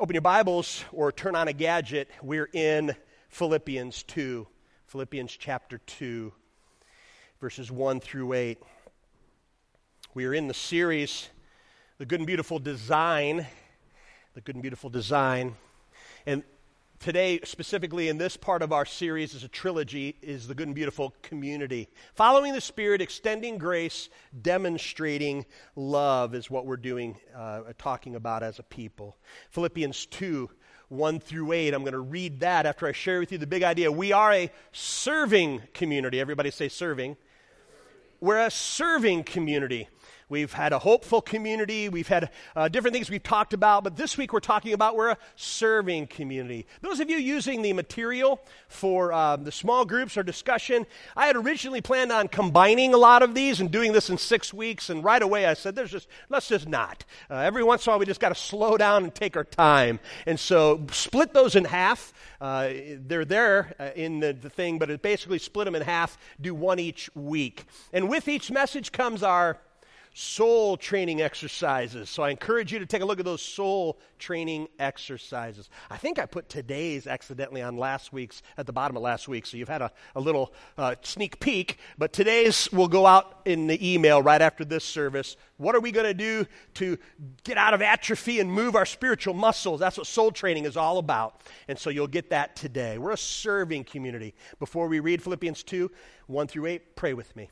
Open your Bibles or turn on a gadget. We're in Philippians 2. Philippians chapter 2, verses 1 through 8. We are in the series, The Good and Beautiful Design. The Good and Beautiful Design. And today, specifically in this part of our series, is a trilogy, is the good and beautiful community. Following the Spirit, extending grace, demonstrating love is what we're doing, uh, talking about as a people. Philippians 2, 1 through 8. I'm going to read that after I share with you the big idea. We are a serving community. Everybody say serving. We're a serving community. We've had a hopeful community. We've had uh, different things we've talked about, but this week we're talking about we're a serving community. Those of you using the material for uh, the small groups or discussion, I had originally planned on combining a lot of these and doing this in six weeks, and right away I said, "There's just let's just not." Uh, every once in a while we just got to slow down and take our time, and so split those in half. Uh, they're there uh, in the, the thing, but it basically split them in half. Do one each week, and with each message comes our soul training exercises. So I encourage you to take a look at those soul training exercises. I think I put today's accidentally on last week's, at the bottom of last week, so you've had a, a little uh, sneak peek, but today's will go out in the email right after this service. What are we going to do to get out of atrophy and move our spiritual muscles? That's what soul training is all about. And so you'll get that today. We're a serving community. Before we read Philippians 2 1 through 8, pray with me.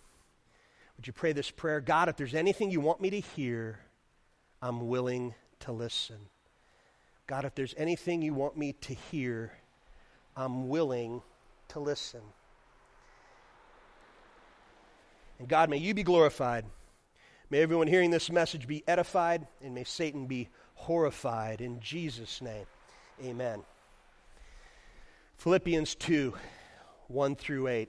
Would you pray this prayer? God, if there's anything you want me to hear, I'm willing to listen. God, if there's anything you want me to hear, I'm willing to listen. And God, may you be glorified. May everyone hearing this message be edified, and may Satan be horrified. In Jesus' name, amen. Philippians 2 1 through 8.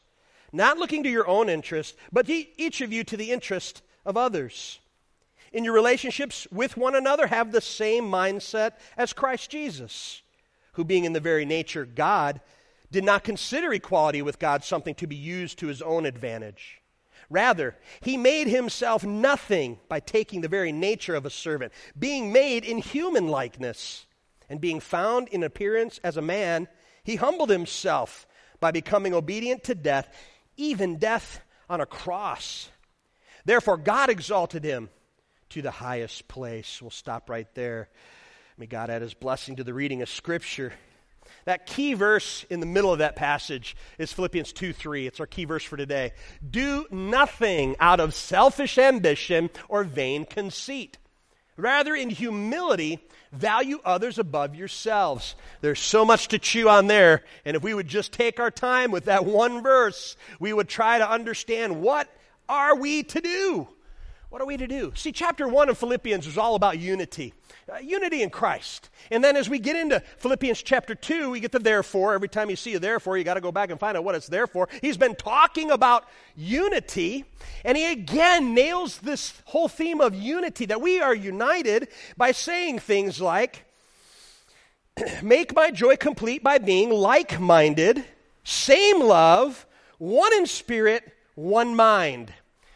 not looking to your own interest, but each of you to the interest of others. In your relationships with one another, have the same mindset as Christ Jesus, who, being in the very nature God, did not consider equality with God something to be used to his own advantage. Rather, he made himself nothing by taking the very nature of a servant, being made in human likeness, and being found in appearance as a man, he humbled himself by becoming obedient to death, even death on a cross. Therefore, God exalted him to the highest place. We'll stop right there. May God add his blessing to the reading of Scripture. That key verse in the middle of that passage is Philippians 2 3. It's our key verse for today. Do nothing out of selfish ambition or vain conceit. Rather, in humility, value others above yourselves. There's so much to chew on there. And if we would just take our time with that one verse, we would try to understand what are we to do? What are we to do? See, chapter 1 of Philippians is all about unity. Uh, unity in Christ. And then as we get into Philippians chapter 2, we get the therefore. Every time you see a therefore, you got to go back and find out what it's there for. He's been talking about unity, and he again nails this whole theme of unity that we are united by saying things like, Make my joy complete by being like minded, same love, one in spirit, one mind.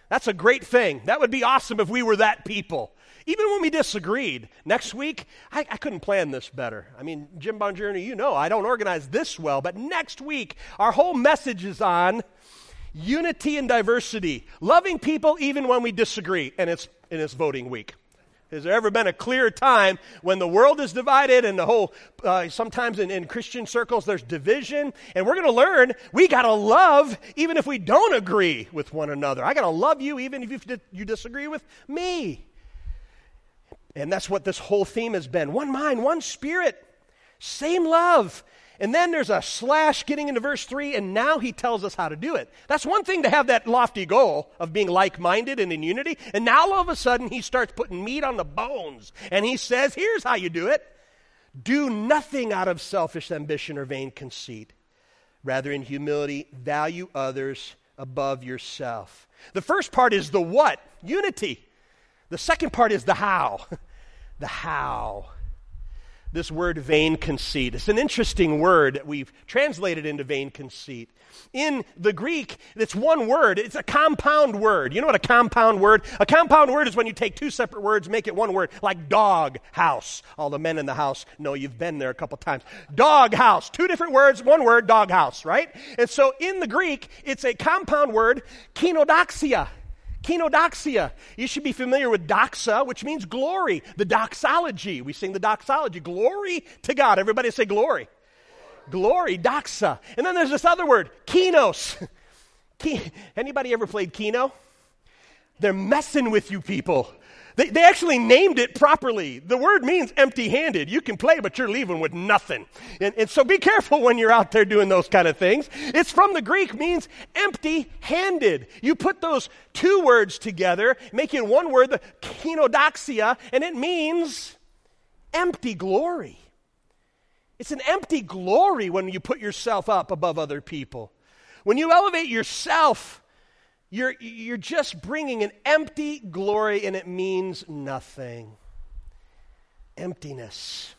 That's a great thing. That would be awesome if we were that people. Even when we disagreed. Next week, I, I couldn't plan this better. I mean, Jim Bongiorno, you know I don't organize this well, but next week, our whole message is on unity and diversity, loving people even when we disagree, and it's, and it's voting week. Has there ever been a clear time when the world is divided and the whole, uh, sometimes in, in Christian circles there's division, and we're going to learn we got to love even if we don't agree with one another. I got to love you even if you, you disagree with me. And that's what this whole theme has been one mind, one spirit, same love. And then there's a slash getting into verse 3, and now he tells us how to do it. That's one thing to have that lofty goal of being like minded and in unity. And now all of a sudden he starts putting meat on the bones. And he says, here's how you do it Do nothing out of selfish ambition or vain conceit. Rather, in humility, value others above yourself. The first part is the what? Unity. The second part is the how. the how this word vain conceit. It's an interesting word that we've translated into vain conceit. In the Greek, it's one word. It's a compound word. You know what a compound word? A compound word is when you take two separate words, make it one word, like dog house. All the men in the house know you've been there a couple times. Dog house. Two different words, one word, dog house, right? And so in the Greek, it's a compound word, kenodoxia. Kenodoxia. You should be familiar with doxa, which means glory. The doxology. We sing the doxology. Glory to God. Everybody say glory. Glory, doxa. And then there's this other word, kenos. Anybody ever played keno? They're messing with you people. They, they actually named it properly. The word means empty handed. You can play, but you're leaving with nothing. And, and so be careful when you're out there doing those kind of things. It's from the Greek, means empty handed. You put those two words together, making one word, the kenodoxia, and it means empty glory. It's an empty glory when you put yourself up above other people. When you elevate yourself, you're, you're just bringing an empty glory and it means nothing. Emptiness.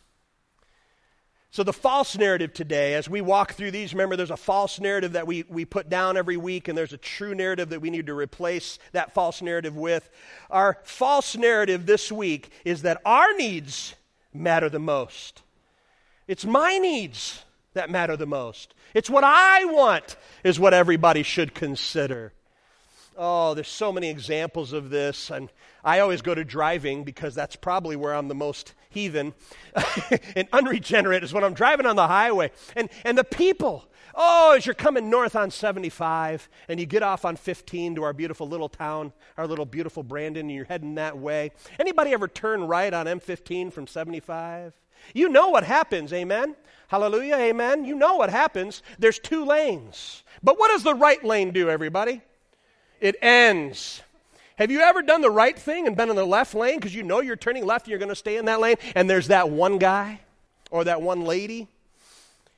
So, the false narrative today, as we walk through these, remember there's a false narrative that we, we put down every week, and there's a true narrative that we need to replace that false narrative with. Our false narrative this week is that our needs matter the most. It's my needs that matter the most. It's what I want, is what everybody should consider. Oh, there's so many examples of this. And I always go to driving because that's probably where I'm the most heathen and unregenerate is when I'm driving on the highway. And, and the people, oh, as you're coming north on 75 and you get off on 15 to our beautiful little town, our little beautiful Brandon, and you're heading that way. Anybody ever turn right on M15 from 75? You know what happens, amen? Hallelujah, amen. You know what happens. There's two lanes. But what does the right lane do, everybody? It ends. Have you ever done the right thing and been in the left lane because you know you're turning left and you're going to stay in that lane, and there's that one guy or that one lady,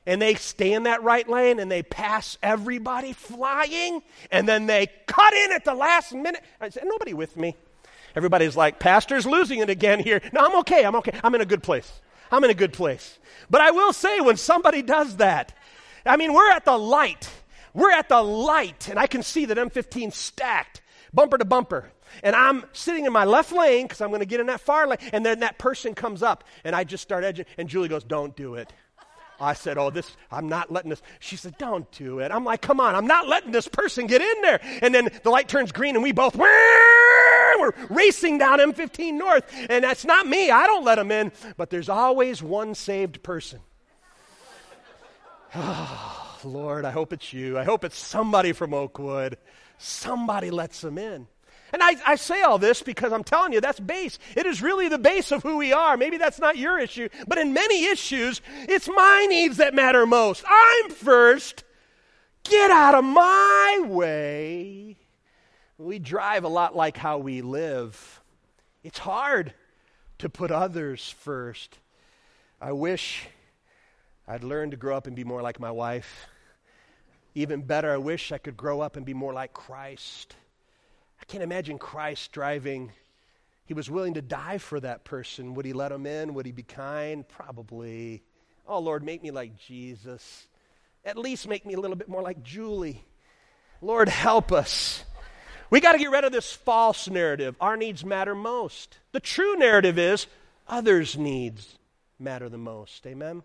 and they stay in that right lane and they pass everybody flying, and then they cut in at the last minute? I said, nobody with me. Everybody's like, Pastor's losing it again here. No, I'm okay. I'm okay. I'm in a good place. I'm in a good place. But I will say, when somebody does that, I mean, we're at the light we're at the light, and I can see that M15 stacked, bumper to bumper. And I'm sitting in my left lane because I'm going to get in that far lane. And then that person comes up, and I just start edging. And Julie goes, Don't do it. I said, Oh, this, I'm not letting this. She said, Don't do it. I'm like, Come on, I'm not letting this person get in there. And then the light turns green, and we both, we're racing down M15 North. And that's not me. I don't let them in. But there's always one saved person. Oh, Lord, I hope it's you. I hope it's somebody from Oakwood. Somebody lets them in. And I, I, say all this because I'm telling you, that's base. It is really the base of who we are. Maybe that's not your issue, but in many issues, it's my needs that matter most. I'm first. Get out of my way. We drive a lot like how we live. It's hard to put others first. I wish I'd learn to grow up and be more like my wife. Even better, I wish I could grow up and be more like Christ. I can't imagine Christ driving. He was willing to die for that person. Would he let him in? Would he be kind? Probably. Oh, Lord, make me like Jesus. At least make me a little bit more like Julie. Lord, help us. We got to get rid of this false narrative. Our needs matter most. The true narrative is others' needs matter the most. Amen?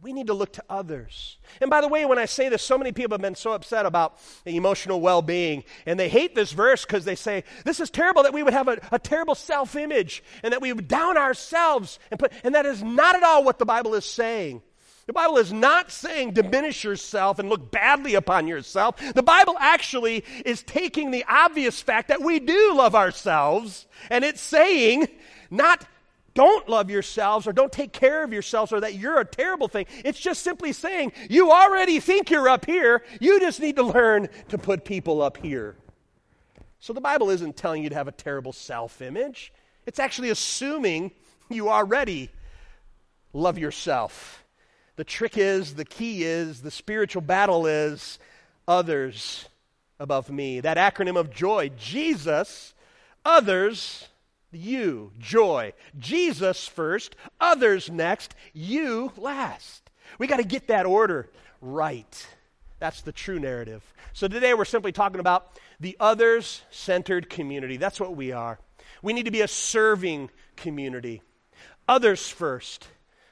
We need to look to others. And by the way, when I say this, so many people have been so upset about emotional well being, and they hate this verse because they say, This is terrible that we would have a, a terrible self image and that we would down ourselves. And, put, and that is not at all what the Bible is saying. The Bible is not saying diminish yourself and look badly upon yourself. The Bible actually is taking the obvious fact that we do love ourselves, and it's saying, not don't love yourselves or don't take care of yourselves or that you're a terrible thing. It's just simply saying you already think you're up here. You just need to learn to put people up here. So the Bible isn't telling you to have a terrible self image, it's actually assuming you already love yourself. The trick is, the key is, the spiritual battle is others above me. That acronym of joy Jesus, others, you, joy. Jesus first, others next, you last. We got to get that order right. That's the true narrative. So today we're simply talking about the others centered community. That's what we are. We need to be a serving community. Others first,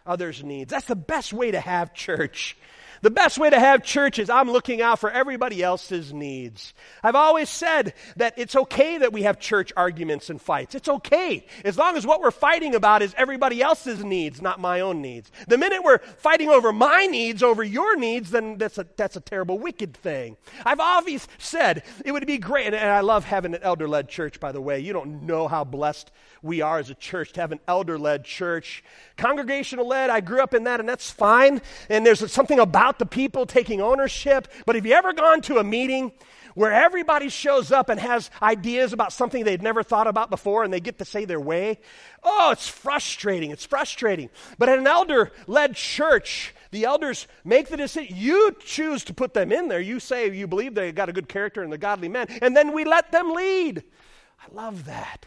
others' needs. That's the best way to have church. The best way to have church is I'm looking out for everybody else's needs. I've always said that it's okay that we have church arguments and fights. It's okay. As long as what we're fighting about is everybody else's needs, not my own needs. The minute we're fighting over my needs over your needs, then that's a, that's a terrible, wicked thing. I've always said it would be great, and I love having an elder led church, by the way. You don't know how blessed we are as a church to have an elder led church. Congregational led, I grew up in that, and that's fine. And there's something about the people taking ownership. But have you ever gone to a meeting where everybody shows up and has ideas about something they'd never thought about before and they get to say their way. Oh, it's frustrating. It's frustrating. But at an elder led church, the elders make the decision. You choose to put them in there. You say you believe they got a good character and they're godly men, and then we let them lead. I love that.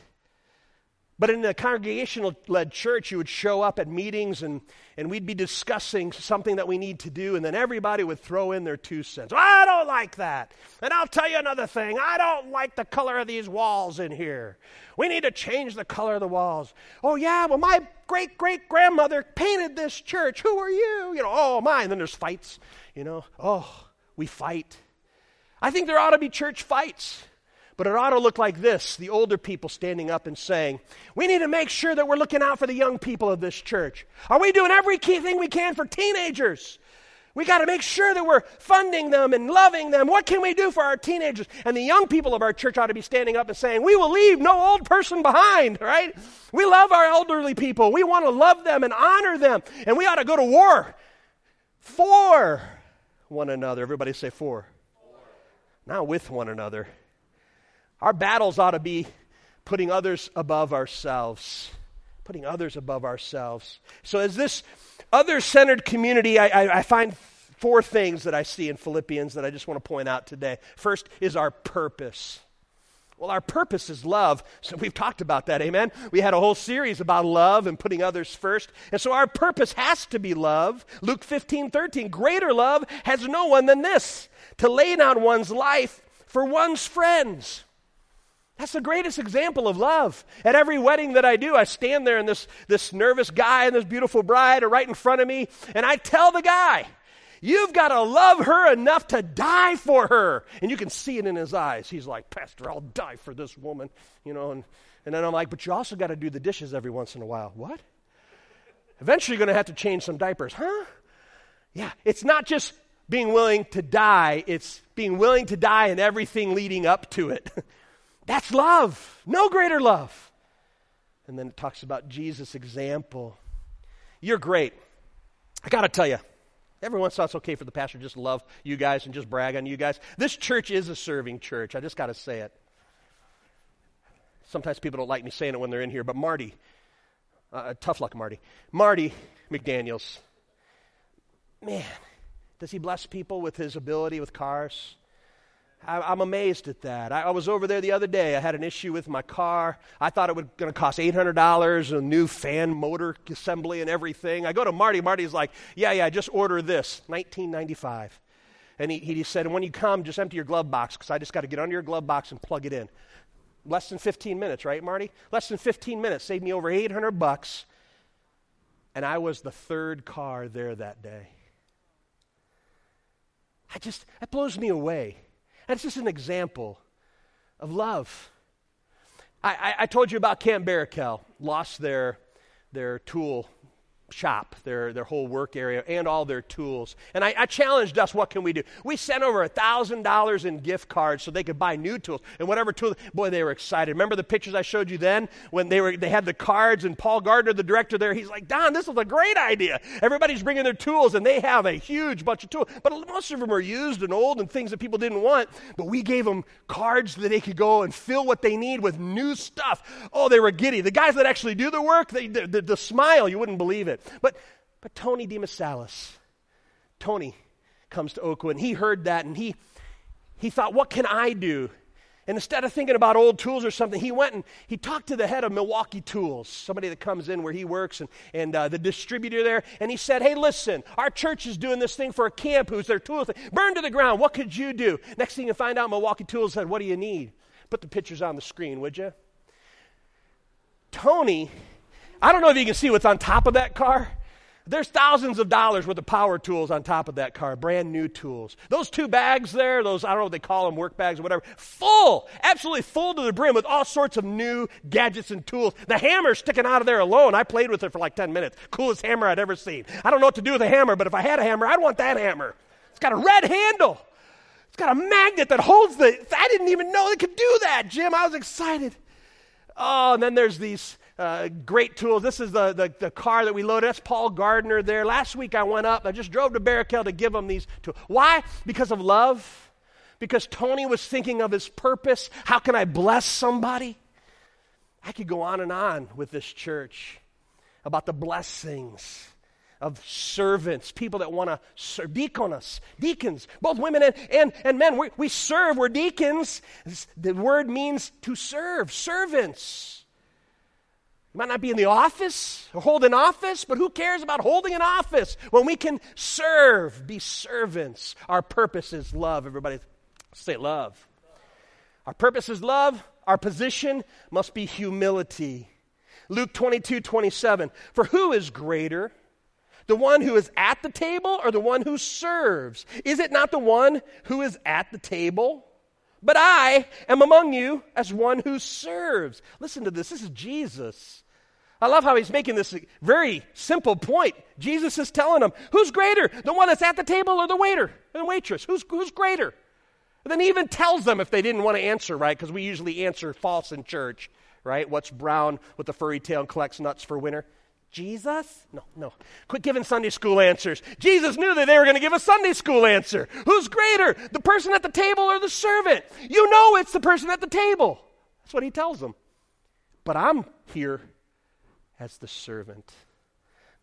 But in a congregational led church, you would show up at meetings and, and we'd be discussing something that we need to do, and then everybody would throw in their two cents. I don't like that. And I'll tell you another thing I don't like the color of these walls in here. We need to change the color of the walls. Oh, yeah, well, my great great grandmother painted this church. Who are you? You know, oh, my. And then there's fights, you know. Oh, we fight. I think there ought to be church fights. But it ought to look like this the older people standing up and saying, We need to make sure that we're looking out for the young people of this church. Are we doing every key thing we can for teenagers? We got to make sure that we're funding them and loving them. What can we do for our teenagers? And the young people of our church ought to be standing up and saying, We will leave no old person behind, right? We love our elderly people. We want to love them and honor them. And we ought to go to war for one another. Everybody say for. Not with one another. Our battles ought to be putting others above ourselves. Putting others above ourselves. So, as this other centered community, I, I, I find four things that I see in Philippians that I just want to point out today. First is our purpose. Well, our purpose is love. So we've talked about that, amen? We had a whole series about love and putting others first. And so our purpose has to be love. Luke 15, 13. Greater love has no one than this to lay down one's life for one's friends. That's the greatest example of love. At every wedding that I do, I stand there and this, this nervous guy and this beautiful bride are right in front of me, and I tell the guy, You've got to love her enough to die for her. And you can see it in his eyes. He's like, Pastor, I'll die for this woman. You know, and, and then I'm like, But you also got to do the dishes every once in a while. What? Eventually, you're going to have to change some diapers. Huh? Yeah, it's not just being willing to die, it's being willing to die and everything leading up to it. That's love. No greater love. And then it talks about Jesus' example. You're great. I got to tell you, every once in a while it's okay for the pastor to just love you guys and just brag on you guys. This church is a serving church. I just got to say it. Sometimes people don't like me saying it when they're in here, but Marty, uh, tough luck, Marty. Marty McDaniels, man, does he bless people with his ability with cars? I, am amazed at that. I, I, was over there the other day. I had an issue with my car. I thought it was going to cost $800, a new fan motor assembly and everything. I go to Marty. Marty's like, yeah, yeah, just order this, 1995 And he, he said, when you come, just empty your glove box because I just got to get under your glove box and plug it in. Less than 15 minutes, right, Marty? Less than 15 minutes. Saved me over 800 bucks. And I was the third car there that day. I just, that blows me away. That's just an example of love. I, I, I told you about Camp Barakel, lost their, their tool shop, their, their whole work area, and all their tools. And I, I challenged us, what can we do? We sent over $1,000 in gift cards so they could buy new tools. And whatever tool, boy, they were excited. Remember the pictures I showed you then when they, were, they had the cards and Paul Gardner, the director there, he's like, Don, this is a great idea. Everybody's bringing their tools and they have a huge bunch of tools. But most of them are used and old and things that people didn't want. But we gave them cards that they could go and fill what they need with new stuff. Oh, they were giddy. The guys that actually do the work, they, the, the, the smile, you wouldn't believe it. But But Tony DeMassalis, Tony comes to Oakwood, and he heard that, and he, he thought, what can I do? And instead of thinking about old tools or something, he went and he talked to the head of Milwaukee Tools, somebody that comes in where he works, and, and uh, the distributor there. And he said, Hey, listen, our church is doing this thing for a camp who's their tools. Burn to the ground. What could you do? Next thing you find out, Milwaukee Tools said, What do you need? Put the pictures on the screen, would you? Tony, I don't know if you can see what's on top of that car. There's thousands of dollars worth of power tools on top of that car, brand new tools. Those two bags there, those, I don't know what they call them, work bags or whatever, full, absolutely full to the brim with all sorts of new gadgets and tools. The hammer sticking out of there alone, I played with it for like 10 minutes. Coolest hammer I'd ever seen. I don't know what to do with a hammer, but if I had a hammer, I'd want that hammer. It's got a red handle. It's got a magnet that holds the. I didn't even know it could do that, Jim. I was excited. Oh, and then there's these uh, great tools. This is the, the, the, car that we loaded. That's Paul Gardner there. Last week I went up. I just drove to Barakel to give them these tools. Why? Because of love? Because Tony was thinking of his purpose. How can I bless somebody? I could go on and on with this church about the blessings of servants, people that want to serve, diakonos, deacons, both women and, and, and men. We, we serve, we're deacons. The word means to serve, servants. You might not be in the office or hold an office, but who cares about holding an office when we can serve, be servants? Our purpose is love. Everybody say love. Our purpose is love. Our position must be humility. Luke 22 27. For who is greater? The one who is at the table or the one who serves? Is it not the one who is at the table? But I am among you as one who serves. Listen to this. This is Jesus. I love how he's making this very simple point. Jesus is telling them, who's greater? The one that's at the table or the waiter and waitress? Who's, who's greater? And then he even tells them if they didn't want to answer right, because we usually answer false in church, right? What's brown with the furry tail and collects nuts for winter? Jesus? No, no. Quit giving Sunday school answers. Jesus knew that they were going to give a Sunday school answer. Who's greater, the person at the table or the servant? You know it's the person at the table. That's what he tells them. But I'm here as the servant.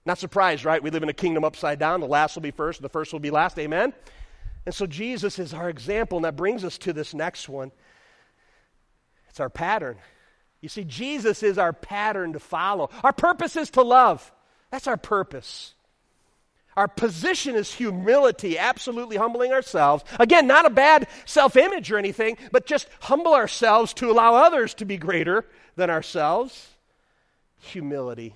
Not surprised, right? We live in a kingdom upside down. The last will be first, the first will be last. Amen? And so Jesus is our example, and that brings us to this next one. It's our pattern. You see, Jesus is our pattern to follow. Our purpose is to love. That's our purpose. Our position is humility, absolutely humbling ourselves. Again, not a bad self image or anything, but just humble ourselves to allow others to be greater than ourselves. Humility.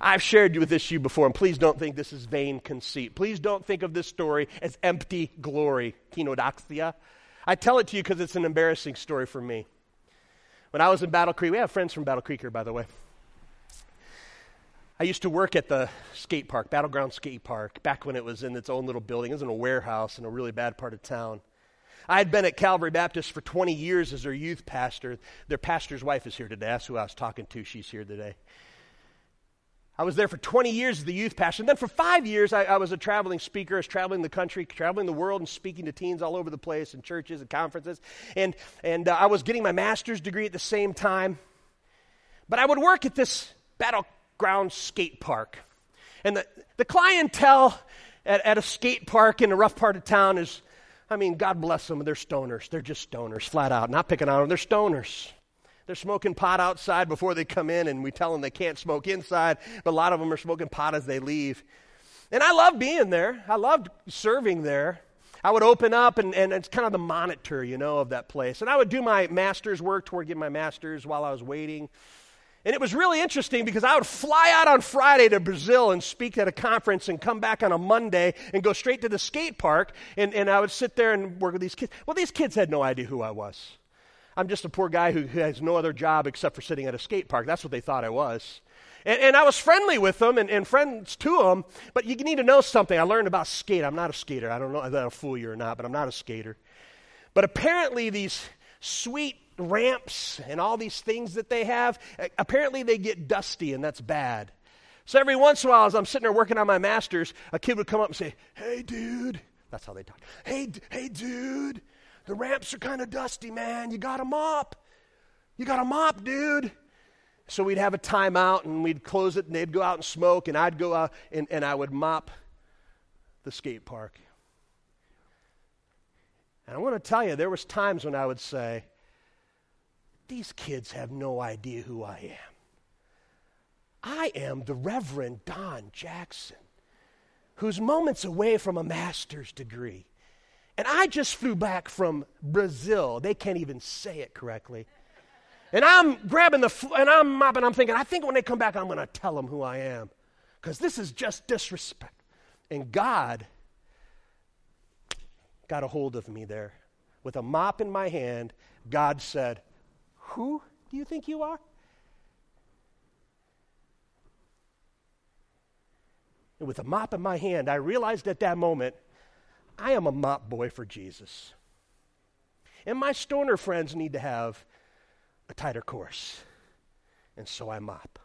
I've shared with this you before, and please don't think this is vain conceit. Please don't think of this story as empty glory, kenodoxia. I tell it to you because it's an embarrassing story for me. When I was in Battle Creek, we have friends from Battle Creek here, by the way. I used to work at the skate park, Battleground Skate Park, back when it was in its own little building. It was in a warehouse in a really bad part of town. I had been at Calvary Baptist for 20 years as their youth pastor. Their pastor's wife is here today. That's who I was talking to. She's here today. I was there for 20 years as the youth pastor. And then for five years, I, I, was a traveling speaker. I was traveling the country, traveling the world, and speaking to teens all over the place in churches and conferences. And, and uh, I was getting my master's degree at the same time. But I would work at this battleground skate park. And the, the clientele at, at a skate park in a rough part of town is, I mean, God bless them, they're stoners. They're just stoners, flat out. Not picking on them, they're stoners. They're smoking pot outside before they come in, and we tell them they can't smoke inside, but a lot of them are smoking pot as they leave. And I loved being there. I loved serving there. I would open up, and, and it's kind of the monitor, you know, of that place. And I would do my master's work toward getting my master's while I was waiting. And it was really interesting because I would fly out on Friday to Brazil and speak at a conference and come back on a Monday and go straight to the skate park. And, and I would sit there and work with these kids. Well, these kids had no idea who I was. I'm just a poor guy who, has no other job except for sitting at a skate park. That's what they thought I was. And, and I was friendly with them and, and, friends to them, but you need to know something. I learned about skate. I'm not a skater. I don't know if that'll fool you or not, but I'm not a skater. But apparently, these sweet ramps and all these things that they have, eh, apparently they get dusty, and that's bad. So every once in a while, as I'm sitting there working on my master's, a kid would come up and say, Hey, dude. That's how they talk. Hey, hey, dude. The ramps are kind of dusty, man. You got to mop. You got to mop, dude. So we'd have a timeout and we'd close it and they'd go out and smoke and I'd go out and, and I would mop the skate park. And I want to tell you, there was times when I would say, these kids have no idea who I am. I am the Reverend Don Jackson, who's moments away from a master's degree. And I just flew back from Brazil. They can't even say it correctly. And I'm grabbing the, fl- and I'm mopping, I'm thinking, I think when they come back, I'm going to tell them who I am. Because this is just disrespect. And God got a hold of me there. With a mop in my hand, God said, Who do you think you are? And with a mop in my hand, I realized at that moment, I am a mop boy for Jesus. And my stoner friends need to have a tighter course. And so I mop.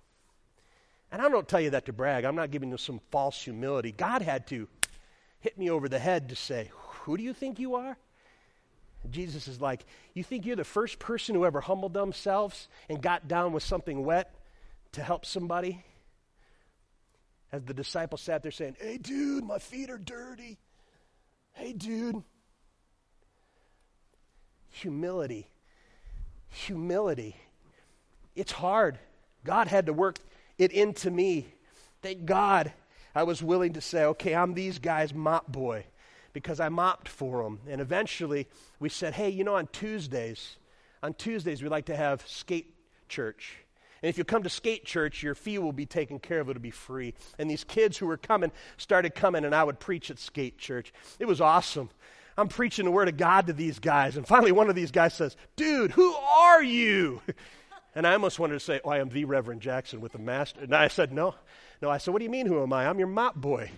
And I don't tell you that to brag. I'm not giving you some false humility. God had to hit me over the head to say, Who do you think you are? Jesus is like, You think you're the first person who ever humbled themselves and got down with something wet to help somebody? As the disciples sat there saying, Hey, dude, my feet are dirty. Hey, dude. Humility. Humility. It's hard. God had to work it into me. Thank God I was willing to say, okay, I'm these guys' mop boy because I mopped for them. And eventually we said, hey, you know, on Tuesdays, on Tuesdays we like to have skate church. And if you come to skate church, your fee will be taken care of. It'll be free. And these kids who were coming started coming, and I would preach at skate church. It was awesome. I'm preaching the word of God to these guys. And finally, one of these guys says, Dude, who are you? And I almost wanted to say, Oh, I am the Reverend Jackson with the master. And I said, No. No, I said, What do you mean, who am I? I'm your mop boy.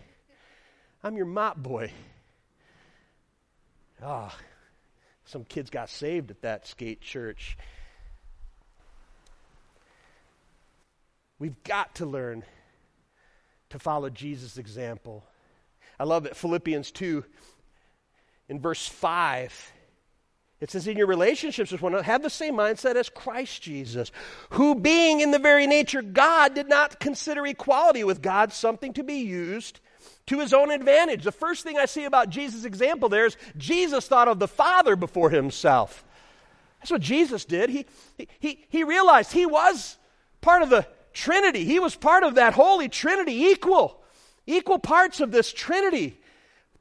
I'm your mop boy. Ah, oh, some kids got saved at that skate church. We've got to learn to follow Jesus' example. I love that Philippians 2 in verse 5. It says, in your relationships with one another, have the same mindset as Christ Jesus, who, being in the very nature God, did not consider equality with God something to be used to his own advantage. The first thing I see about Jesus' example there is Jesus thought of the Father before himself. That's what Jesus did. He, he, he realized he was part of the Trinity. He was part of that Holy Trinity, equal, equal parts of this Trinity.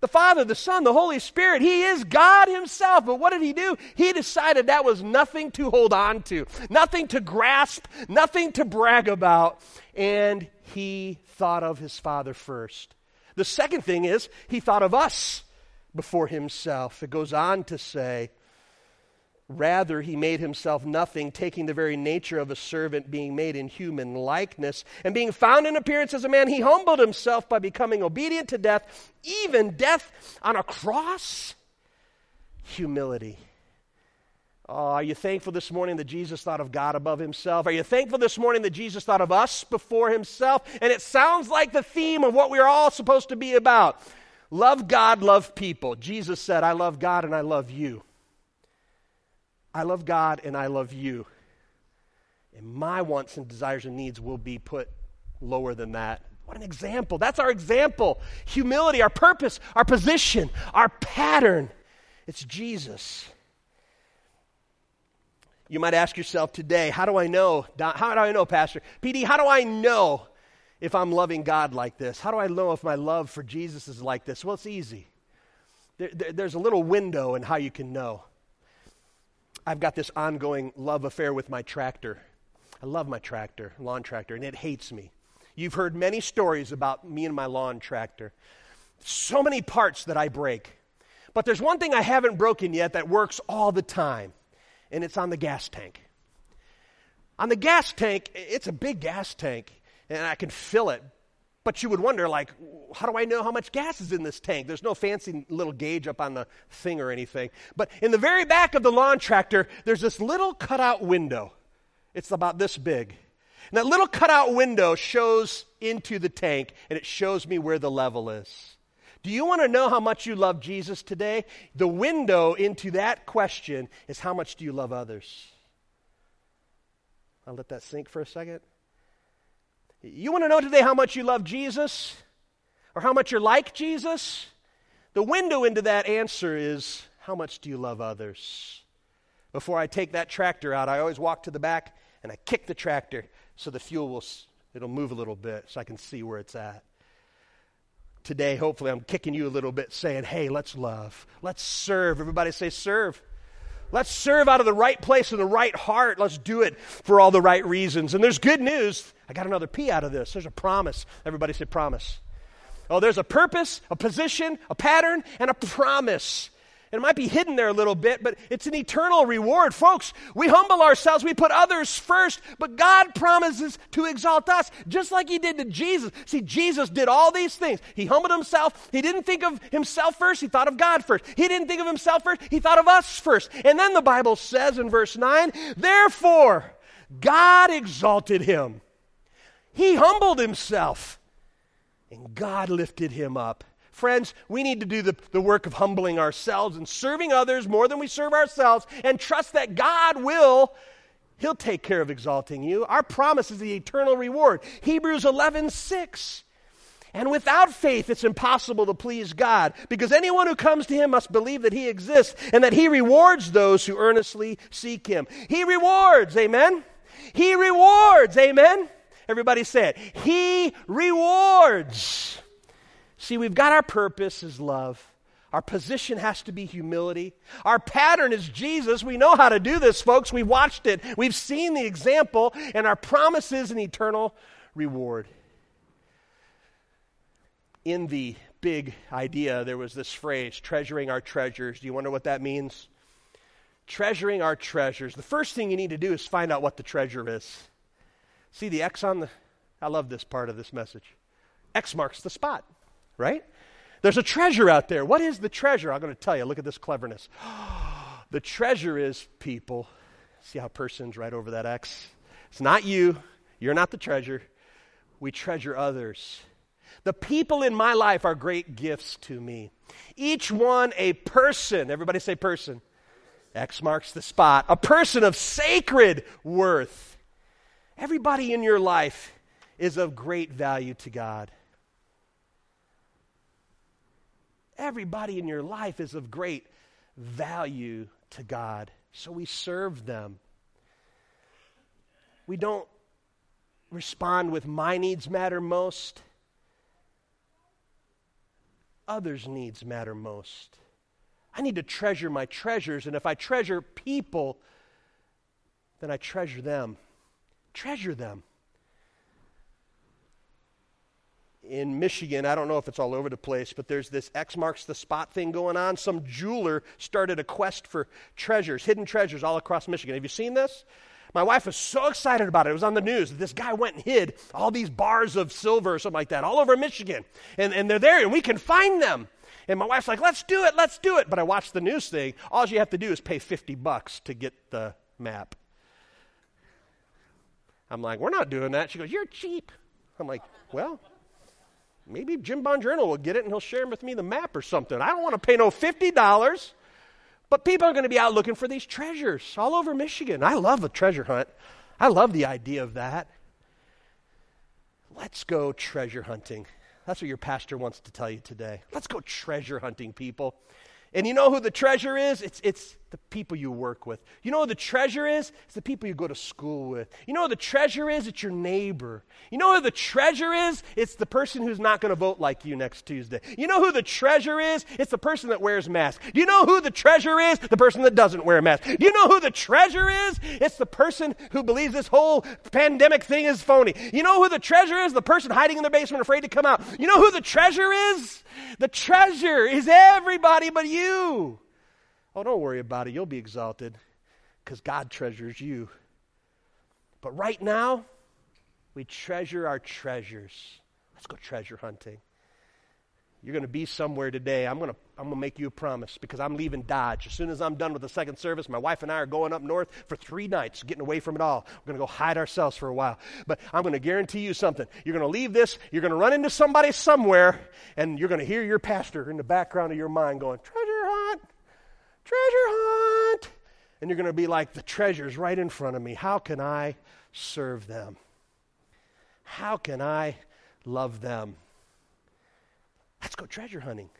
The Father, the Son, the Holy Spirit. He is God Himself. But what did He do? He decided that was nothing to hold on to, nothing to grasp, nothing to brag about. And He thought of His Father first. The second thing is, He thought of us before Himself. It goes on to say, Rather, he made himself nothing, taking the very nature of a servant, being made in human likeness. And being found in appearance as a man, he humbled himself by becoming obedient to death, even death on a cross. Humility. Oh, are you thankful this morning that Jesus thought of God above himself? Are you thankful this morning that Jesus thought of us before himself? And it sounds like the theme of what we're all supposed to be about. Love God, love people. Jesus said, I love God and I love you. I love God and I love you. And my wants and desires and needs will be put lower than that. What an example. That's our example. Humility, our purpose, our position, our pattern. It's Jesus. You might ask yourself today, how do I know? How do I know, Pastor? PD, how do I know if I'm loving God like this? How do I know if my love for Jesus is like this? Well, it's easy. There, there, there's a little window in how you can know. I've got this ongoing love affair with my tractor. I love my tractor, lawn tractor, and it hates me. You've heard many stories about me and my lawn tractor. So many parts that I break. But there's one thing I haven't broken yet that works all the time, and it's on the gas tank. On the gas tank, it's a big gas tank, and I can fill it, but you would wonder, like, how do I know how much gas is in this tank? There's no fancy little gauge up on the thing or anything. But in the very back of the lawn tractor, there's this little cutout window. It's about this big. And that little cutout window shows into the tank, and it shows me where the level is. Do you want to know how much you love Jesus today? The window into that question is how much do you love others? I'll let that sink for a second. You want to know today how much you love Jesus or how much you're like Jesus? The window into that answer is how much do you love others? Before I take that tractor out, I always walk to the back and I kick the tractor so the fuel will it'll move a little bit so I can see where it's at. Today, hopefully, I'm kicking you a little bit, saying, hey, let's love. Let's serve. Everybody say, serve. Let's serve out of the right place and the right heart. Let's do it for all the right reasons. And there's good news. I got another P out of this. There's a promise. Everybody say promise. Oh, there's a purpose, a position, a pattern, and a promise. It might be hidden there a little bit, but it's an eternal reward. Folks, we humble ourselves, we put others first, but God promises to exalt us, just like He did to Jesus. See, Jesus did all these things. He humbled Himself. He didn't think of Himself first, He thought of God first. He didn't think of Himself first, He thought of us first. And then the Bible says in verse 9, therefore, God exalted Him. He humbled Himself, and God lifted Him up Friends, we need to do the, the work of humbling ourselves and serving others more than we serve ourselves and trust that God will. He'll take care of exalting you. Our promise is the eternal reward. Hebrews 11 6. And without faith, it's impossible to please God because anyone who comes to Him must believe that He exists and that He rewards those who earnestly seek Him. He rewards, amen? He rewards, amen? Everybody say it. He rewards. See, we've got our purpose is love. Our position has to be humility. Our pattern is Jesus. We know how to do this, folks. We've watched it. We've seen the example, and our promise is an eternal reward. In the big idea, there was this phrase, treasuring our treasures. Do you wonder what that means? Treasuring our treasures. The first thing you need to do is find out what the treasure is. See the X on the. I love this part of this message. X marks the spot right? There's a treasure out there. What is the treasure? I'm going to tell you. Look at this cleverness. the treasure is people. See how person's right over that X? It's not you. You're not the treasure. We treasure others. The people in my life are great gifts to me. Each one a person. Everybody say person. X marks the spot. A person of sacred worth. Everybody in your life is of great value to God. Everybody in your life is of great value to God. So we serve them. We don't respond with my needs matter most. Others' needs matter most. I need to treasure my treasures, and if I treasure people, then I treasure them. Treasure them. In Michigan, I don't know if it's all over the place, but there's this X marks the spot thing going on. Some jeweler started a quest for treasures, hidden treasures all across Michigan. Have you seen this? My wife was so excited about it. It was on the news. This guy went and hid all these bars of silver or something like that all over Michigan. And, and they're there, and we can find them. And my wife's like, let's do it, let's do it. But I watched the news thing. All you have to do is pay 50 bucks to get the map. I'm like, we're not doing that. She goes, you're cheap. I'm like, well, Maybe Jim Bongiorno will get it and he'll share with me the map or something. I don't want to pay no $50. But people are going to be out looking for these treasures all over Michigan. I love a treasure hunt. I love the idea of that. Let's go treasure hunting. That's what your pastor wants to tell you today. Let's go treasure hunting, people. And you know who the treasure is? It's, it's the people you work with. You know who the treasure is? It's the people you go to school with. You know who the treasure is? It's your neighbor. You know who the treasure is? It's the person who's not going to vote like you next Tuesday. You know who the treasure is? It's the person that wears masks. Do you know who the treasure is? The person that doesn't wear a mask. Do you know who the treasure is? It's the person who believes this whole pandemic thing is phony. You know who the treasure is? The person hiding in their basement afraid to come out. You know who the treasure is? The treasure is everybody but you. Oh, don't worry about it. You'll be exalted because God treasures you. But right now, we treasure our treasures. Let's go treasure hunting. You're going to be somewhere today. I'm going to I'm going to make you a promise because I'm leaving Dodge. As soon as I'm done with the second service, my wife and I are going up north for three nights, getting away from it all. We're going to go hide ourselves for a while. But I'm going to guarantee you something. You're going to leave this, you're going to run into somebody somewhere, and you're going to hear your pastor in the background of your mind going, Treasure treasure hunt. And you're going to be like, the treasure's right in front of me. How can I serve them? How can I love them? Let's go treasure hunting.